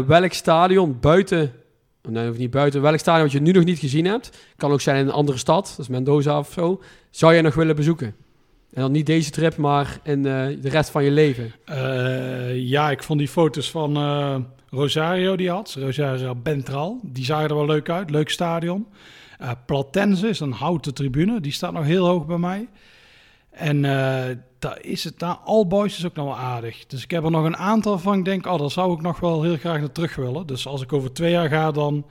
Welk stadion buiten, nee, of niet buiten, welk stadion wat je nu nog niet gezien hebt, kan ook zijn in een andere stad, is Mendoza of zo, zou jij nog willen bezoeken? En dan niet deze trip, maar in eh, de rest van je leven. Eh, ja, ik vond die foto's van eh, Rosario die had. Rosario Bentral. Die zagen er wel leuk uit. Leuk stadion. Platense is een houten tribune. Die staat nog heel hoog bij mij. En eh, daar is het daar. All Boys is ook nog wel aardig. Dus ik heb er nog een aantal van. Ik denk, oh, daar zou ik nog wel heel graag naar terug willen. Dus als ik over twee jaar ga, dan,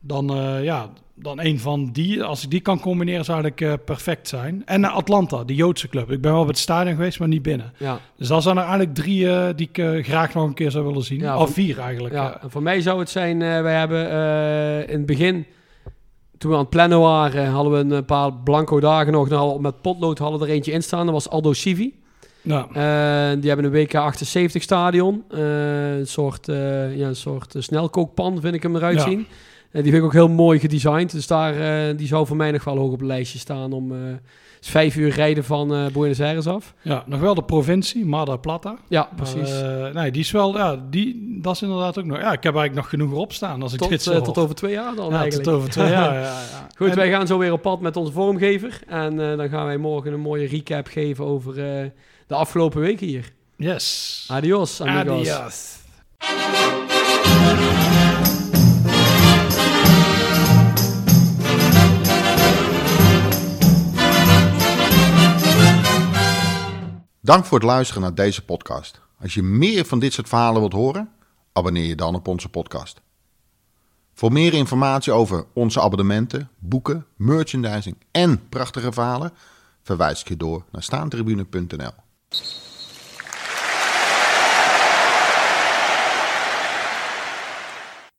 dan, eh, ja, dan een van die. Als ik die kan combineren, zou ik eh, perfect zijn. En naar Atlanta, die Joodse club. Ik ben wel op het stadion geweest, maar niet binnen. Ja, Dus dat zijn er eigenlijk drie die ik graag nog een keer zou willen zien. Ja, of vier eigenlijk. ja. En voor mij zou het zijn, wij hebben in het begin, toen we aan het plannen waren, hadden we een paar blanco dagen nog. We met potlood hadden we er eentje in staan. Dat was Aldo Civi. Ja. Eh, die hebben een WK 78 stadion. Eh, een soort, eh, ja, een soort eh, snelkookpan vind ik hem eruit Ja. zien. Eh, die vind ik ook heel mooi gedesigned. Dus daar, eh, die zou voor mij nog wel hoog op het lijstje staan. Om eh, is vijf uur rijden van eh, Buenos Aires af. ja, nog wel de provincie, Mar del Plata. Ja, precies. eh, nee, die is wel, ja, die, dat is inderdaad ook nog. Ja, ik heb eigenlijk nog genoeg erop staan als ik dit tot, zo eh, tot over twee jaar dan ja, eigenlijk. tot over twee jaar. Ja, ja. Goed, En- wij gaan zo weer op pad met onze vormgever. En dan gaan wij morgen een mooie recap geven over de afgelopen week hier. Yes. Adios, amigos. Adios. Dank voor het luisteren naar deze podcast. Als je meer van dit soort verhalen wilt horen, abonneer je dan op onze podcast. Voor meer informatie over onze abonnementen, boeken, merchandising en prachtige verhalen, verwijs ik je door naar staantribune.nl.